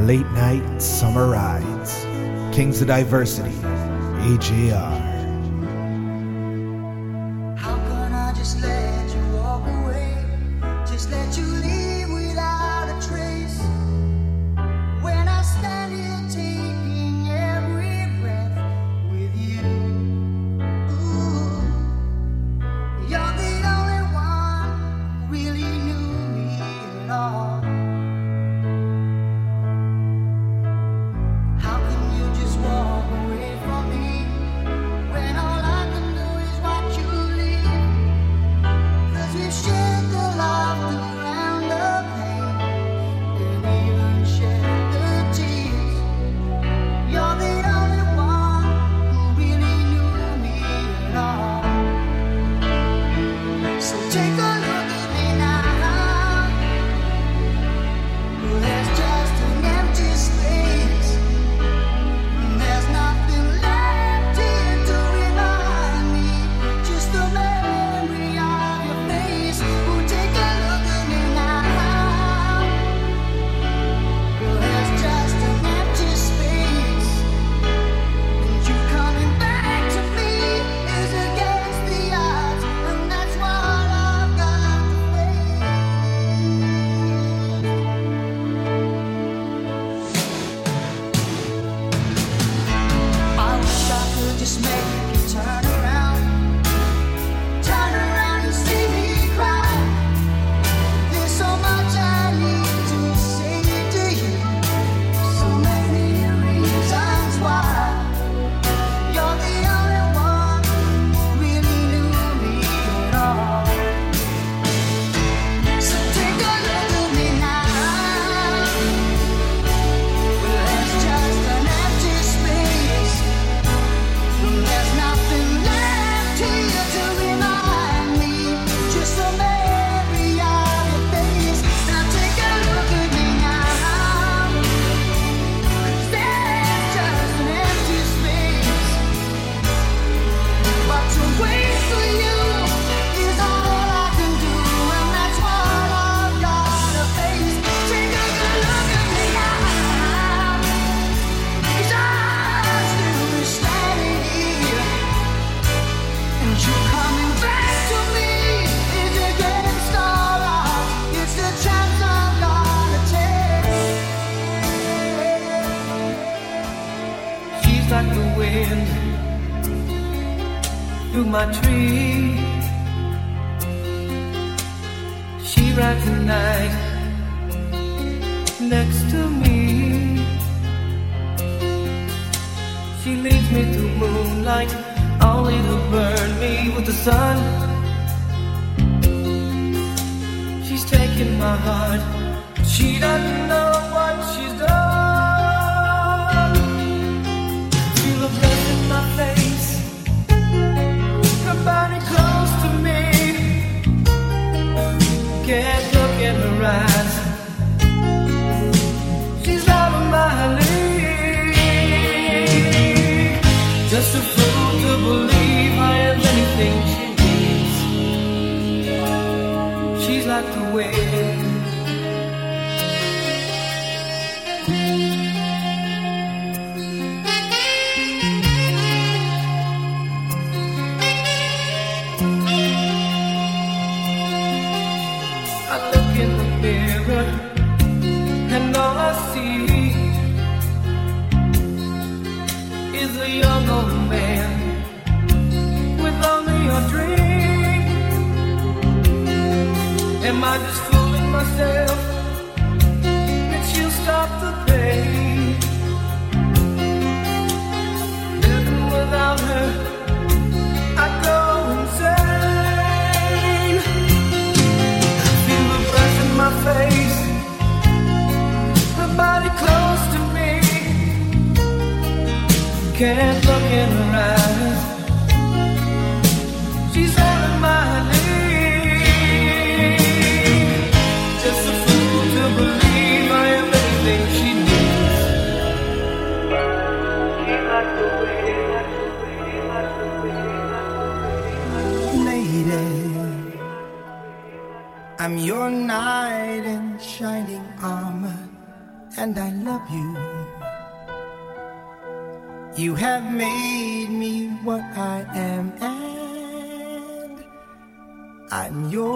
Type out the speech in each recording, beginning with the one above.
Late Night Summer Rides, Kings of Diversity, AJR. my tree. She rides the night next to me. She leads me to moonlight, only to burn me with the sun. She's taking my heart, she doesn't know. believe I am anything she needs. She's like the wind. Am I just fooling myself that stop the pain? Living without her, I go insane. I feel the in my face, body close to me. Can't look in her eyes. I'm your knight in shining armor, and I love you. You have made me what I am, and I'm yours.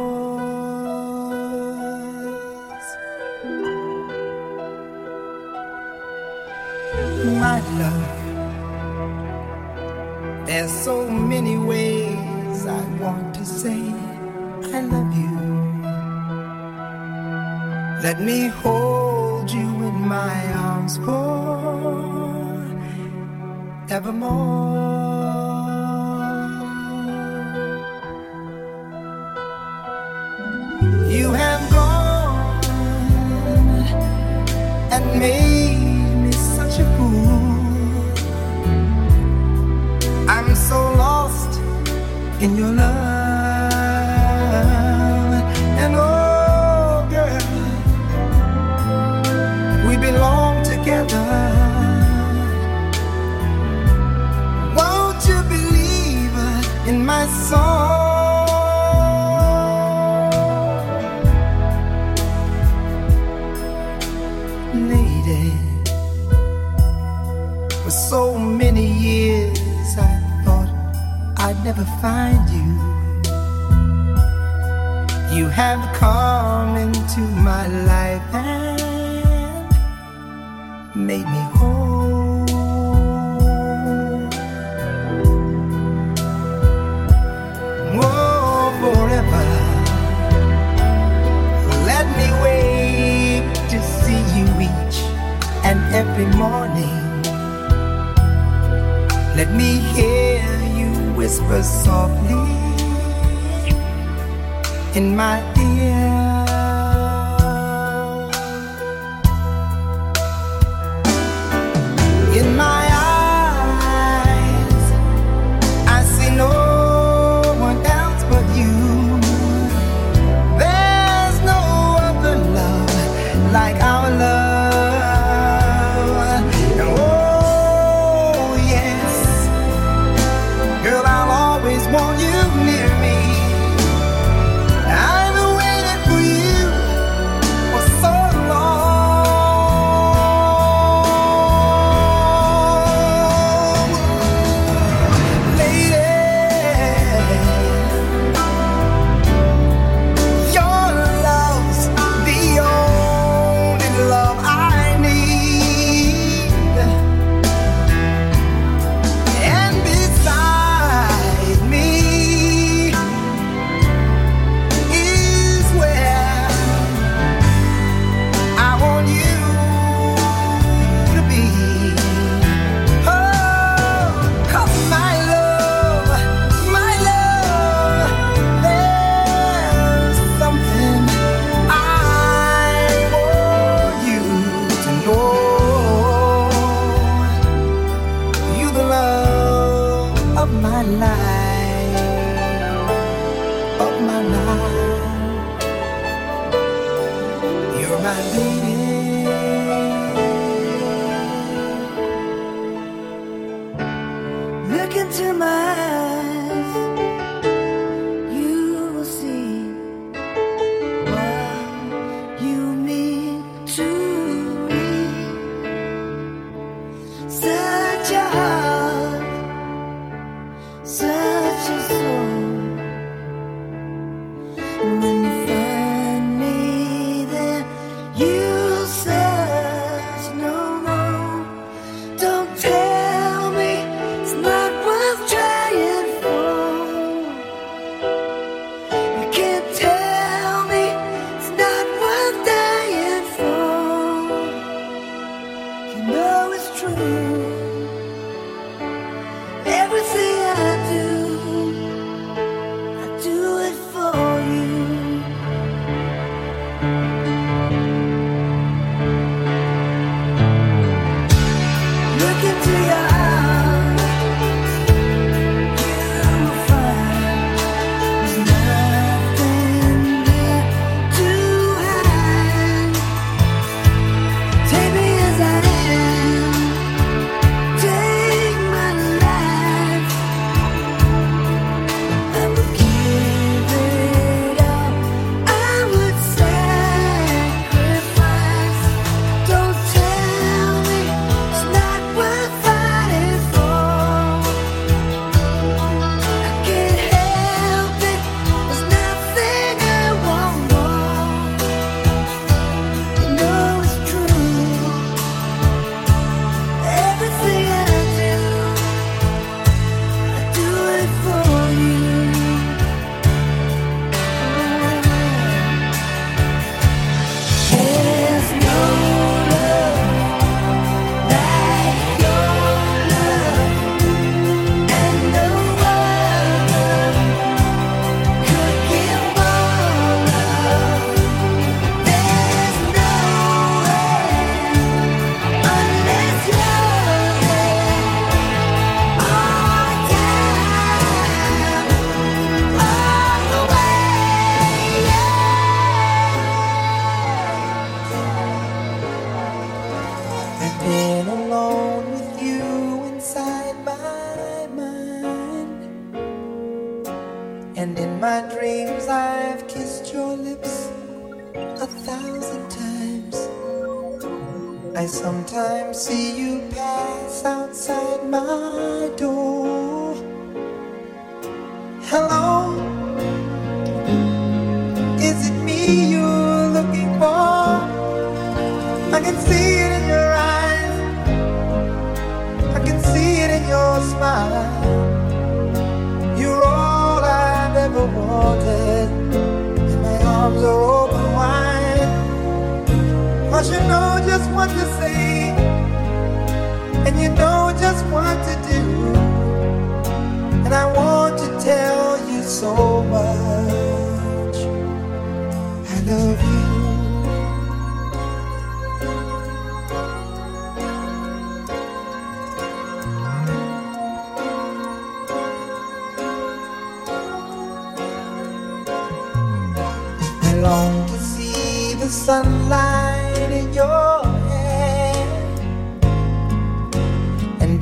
My love, there's so many ways I want to say I love you. Let me hold you in my arms forevermore. You have gone and made me such a fool. I'm so lost in your love. Have come into my life and made me whole. Whoa, forever. Let me wake to see you each and every morning. Let me hear you whisper softly in my ear. In my eyes, I see no one else but you. There's no other love like our love. Oh, yes, girl, I'll always want you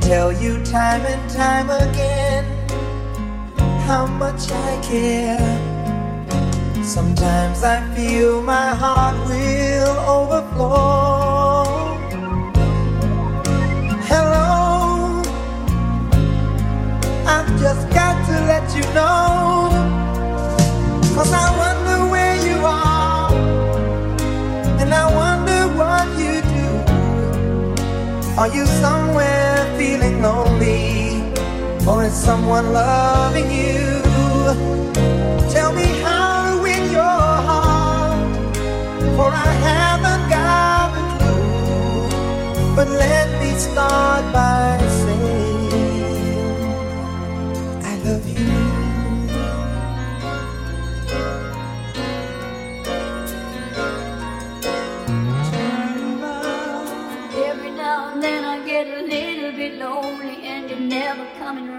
tell you time and time again how much I care. Sometimes I feel my heart will overflow. Hello, I've just got to let you know. Cause I wonder where you are, and I wonder what you do. Are you somewhere? or is someone loving you. Tell me how to win your heart, for I haven't got a clue. But let me start by.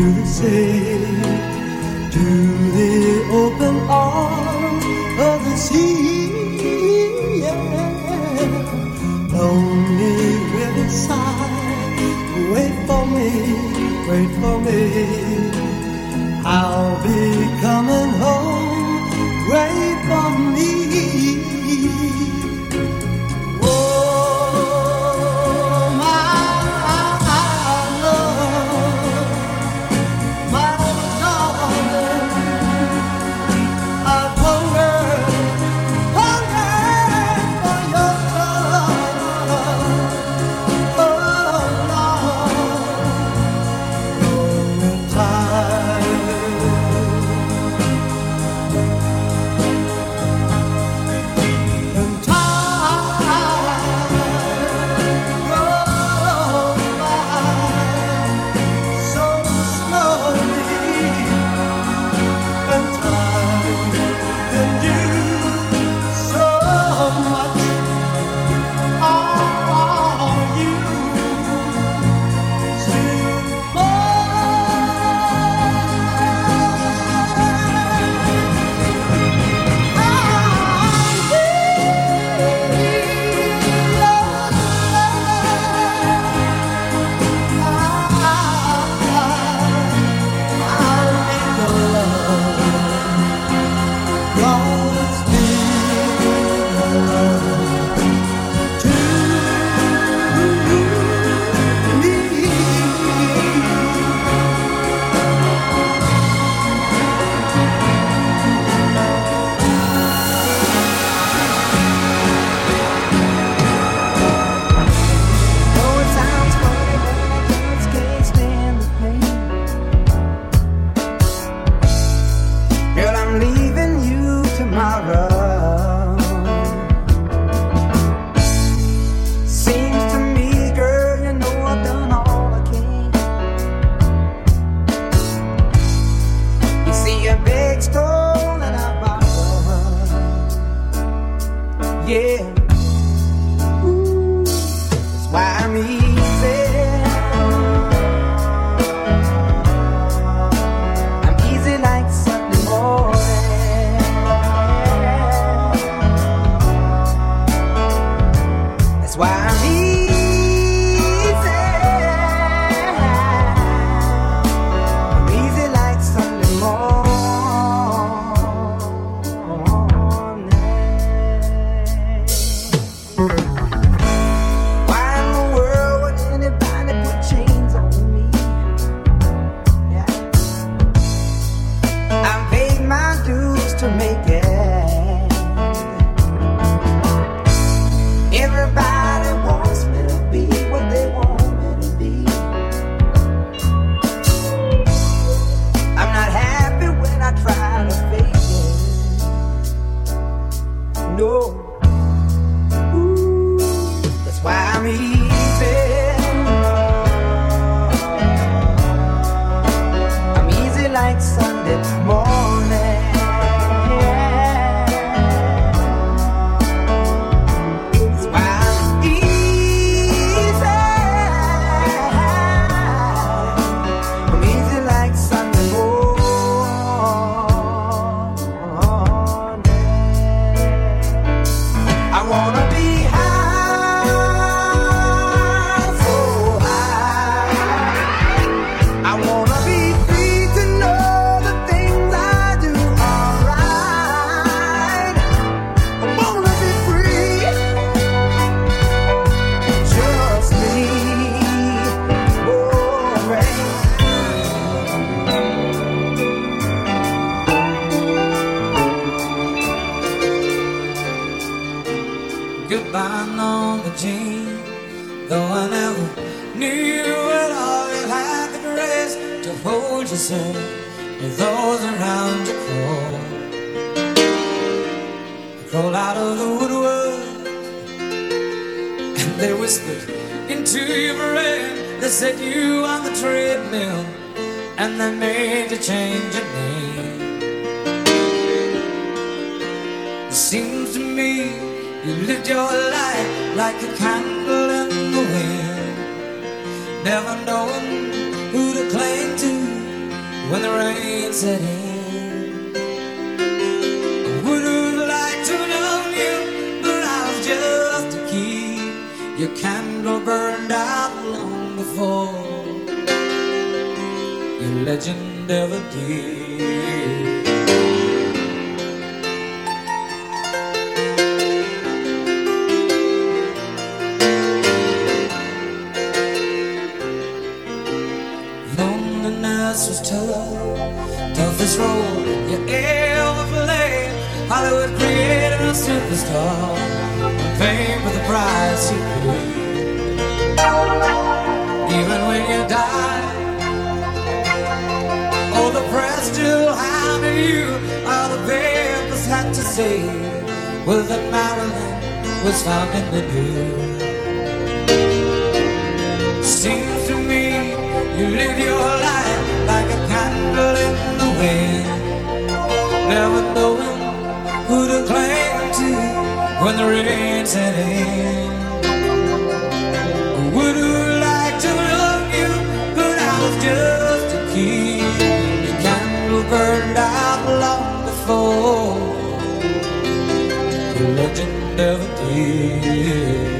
to the sea, to the open arms of the sea. Yeah. Lonely riverside, wait for me, wait for me. Why me. It seems to me you lived your life like a candle in the wind, never knowing who to cling to when the rain set in. I would have liked to know you, but I was just a. Your candle burned out long before your legend ever did. Road you ever. Hollywood created a superstar, the price you paid. Even when you died, all the press still you. All the papers had to say that Marilyn was found in the. Seems to me you live your life wind, never knowing who to cling to when the rain set in. I would have liked to love you, but I was just a kid. The candle burned out long before the legend ever did.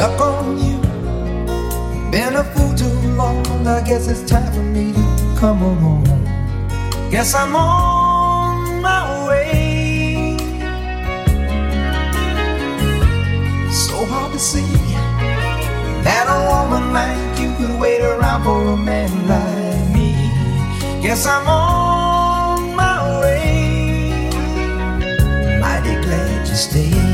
Stuck on you. Been a fool too long. I guess it's time for me to come home. Guess I'm on my way. So hard to see that a woman like you could wait around for a man like me. Guess I'm on my way. Mighty glad you stayed.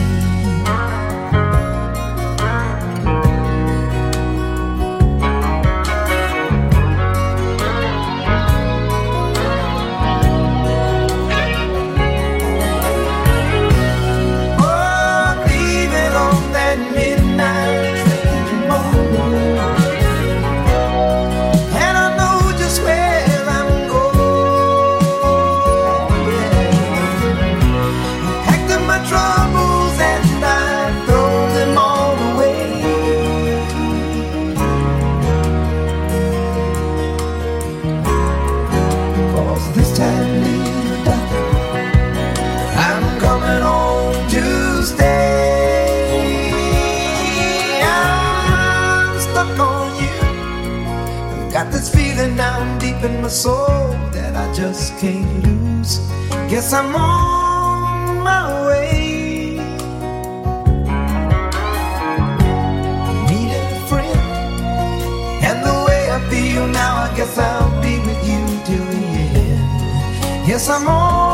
My soul that I just can't lose. Guess I'm on my way. Needing a friend, and the way I feel now, I guess I'll be with you till the end. Yes, I'm on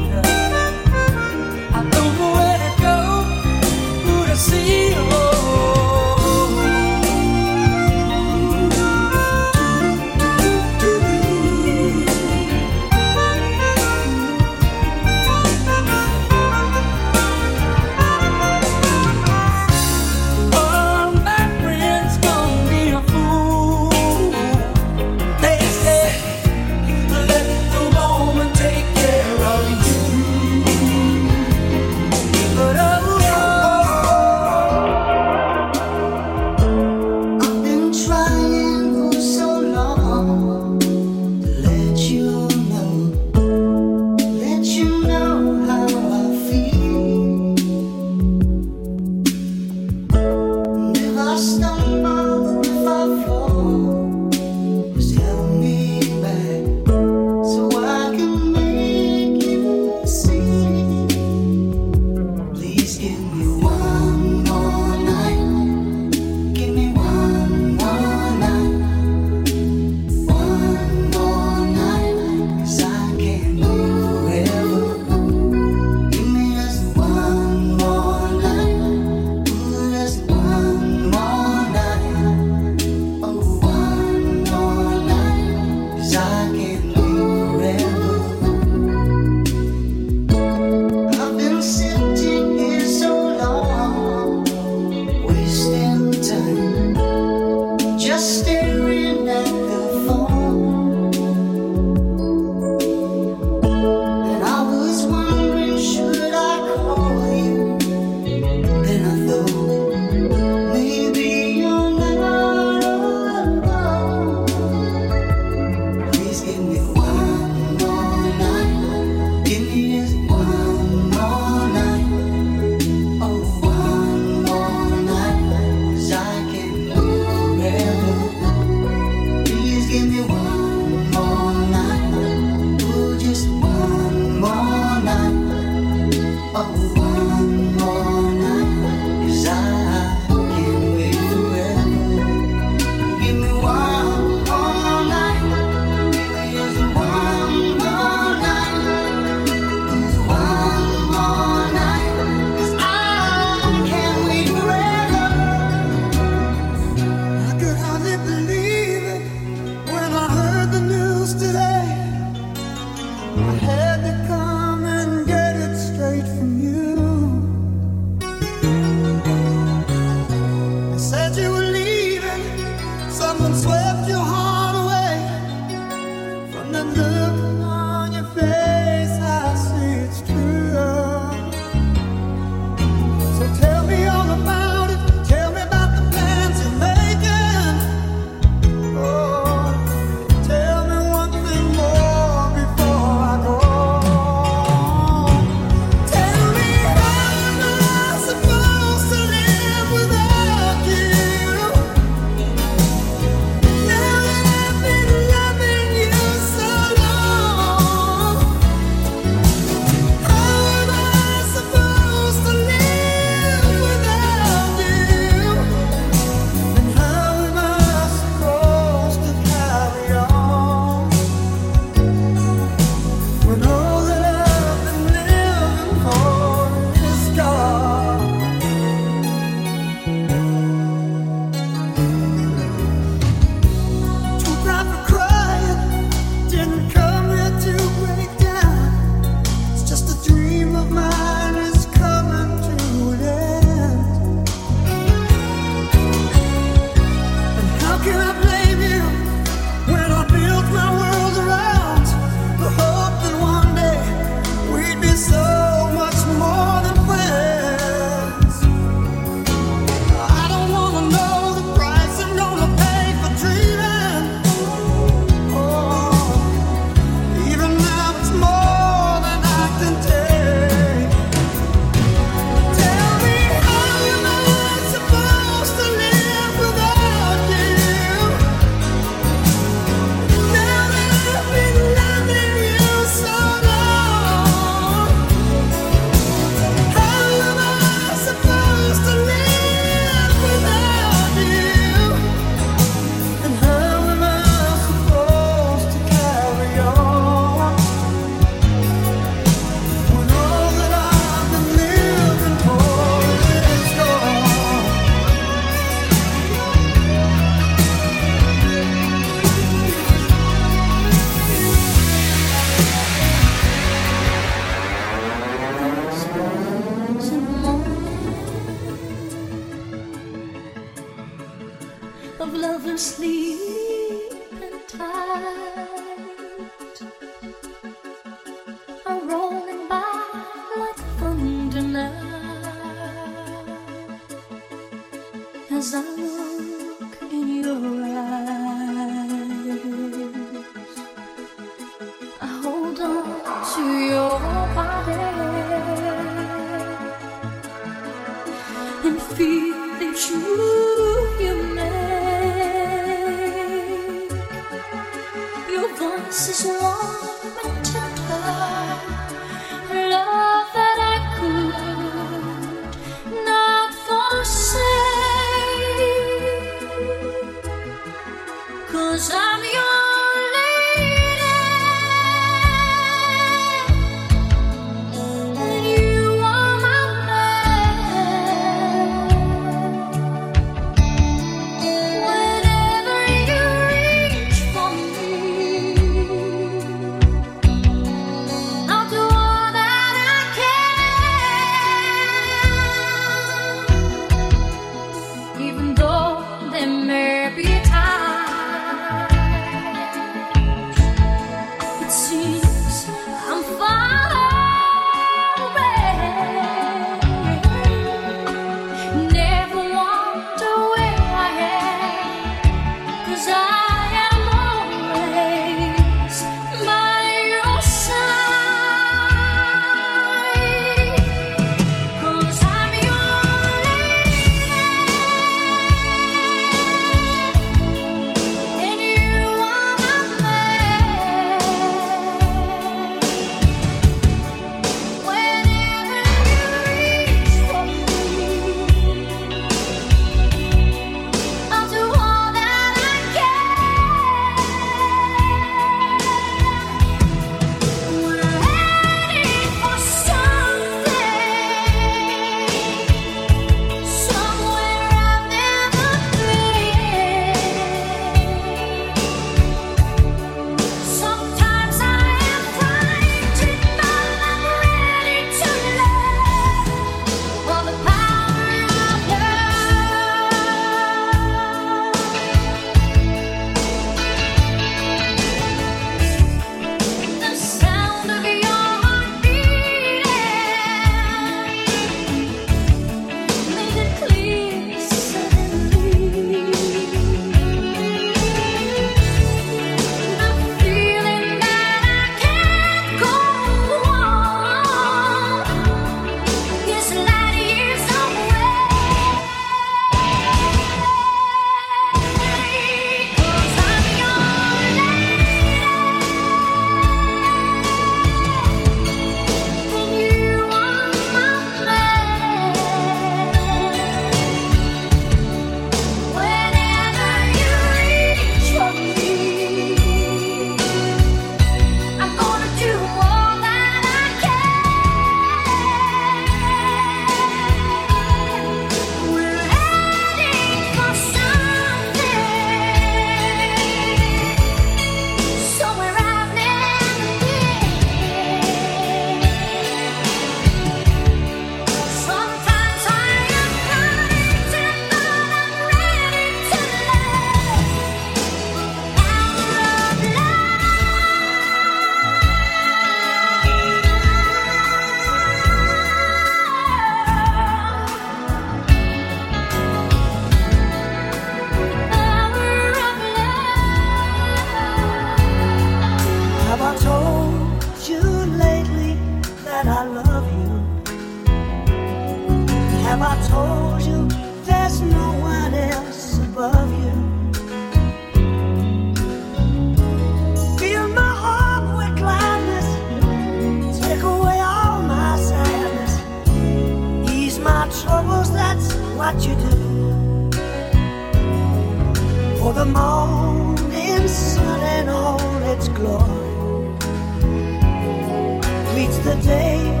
the day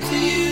to you.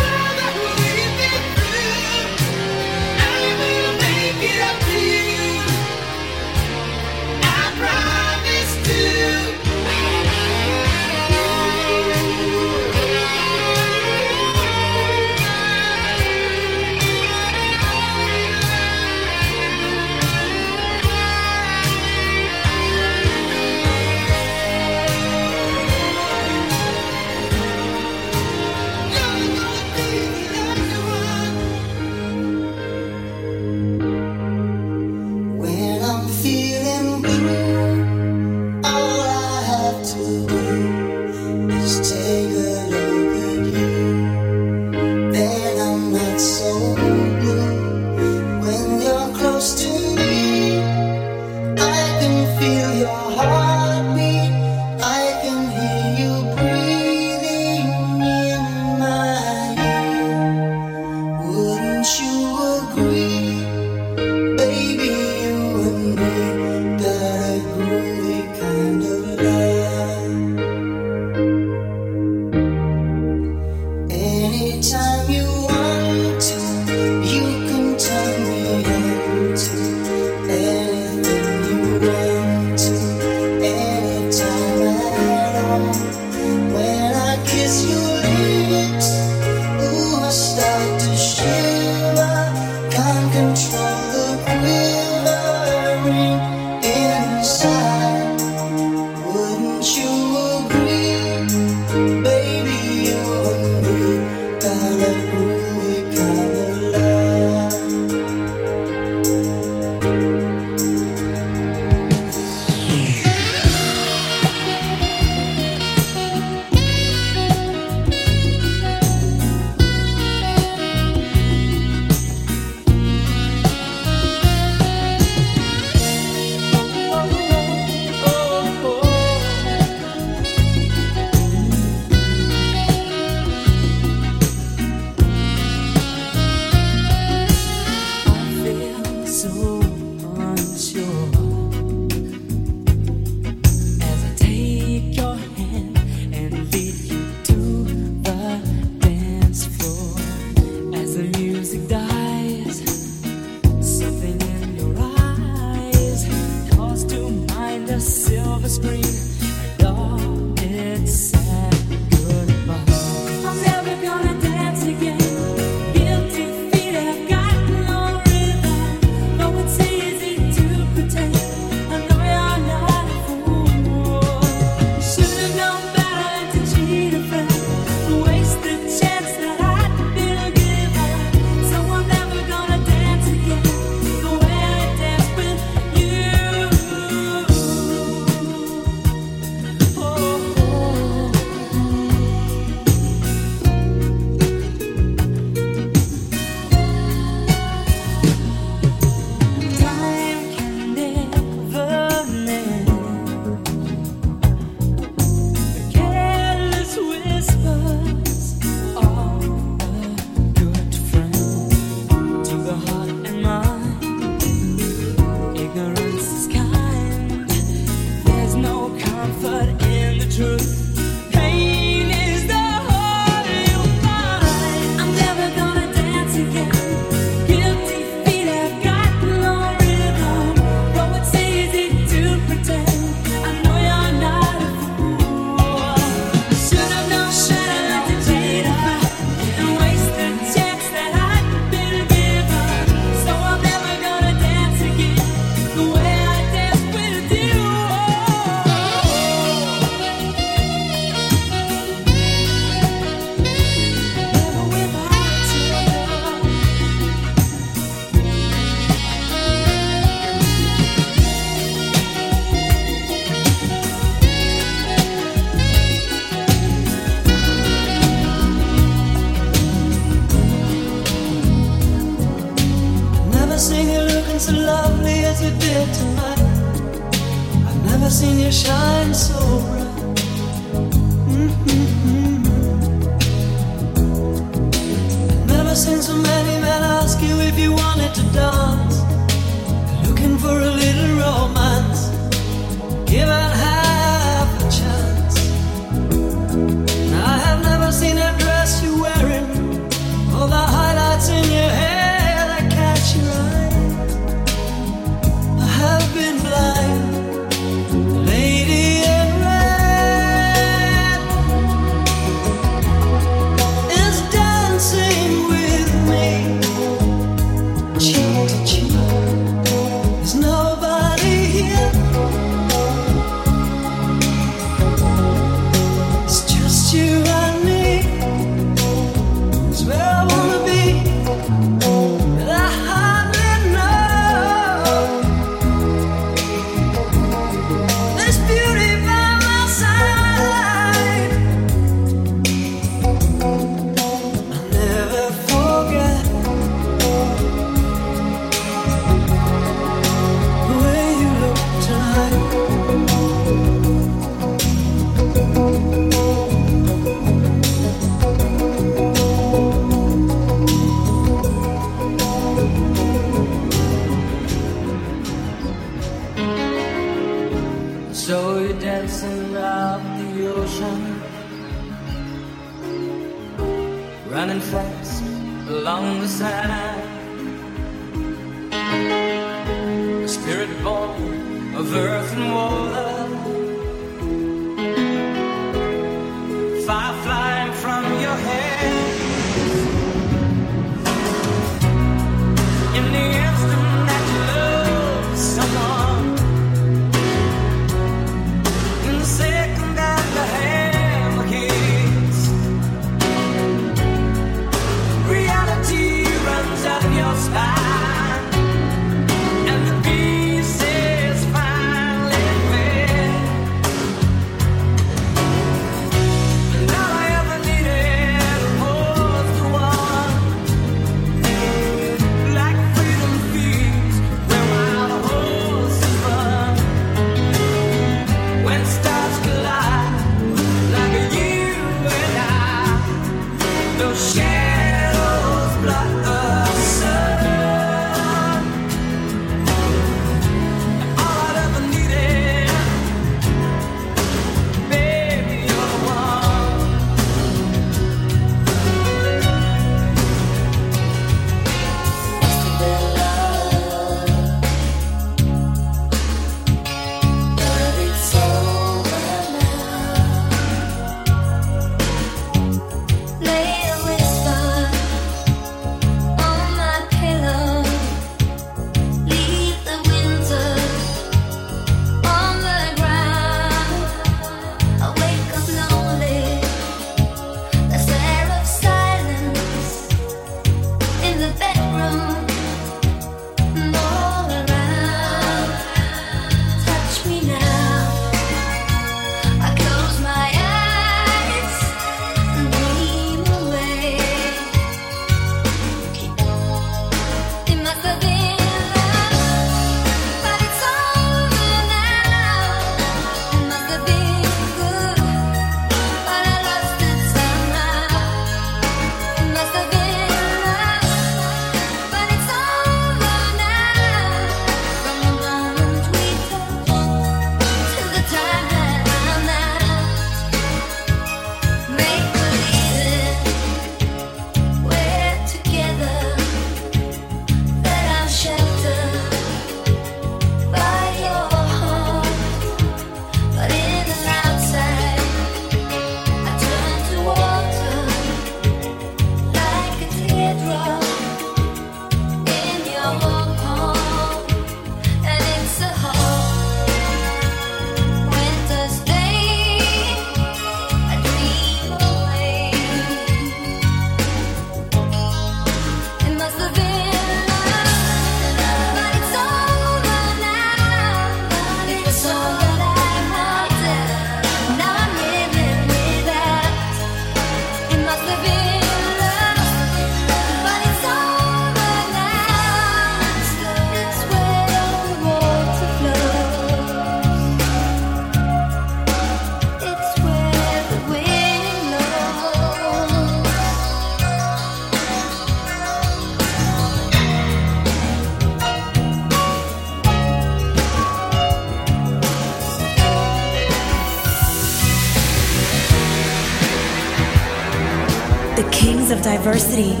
Diversity.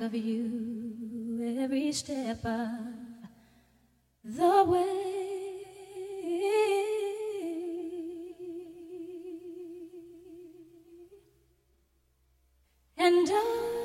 of you every step of the way. And I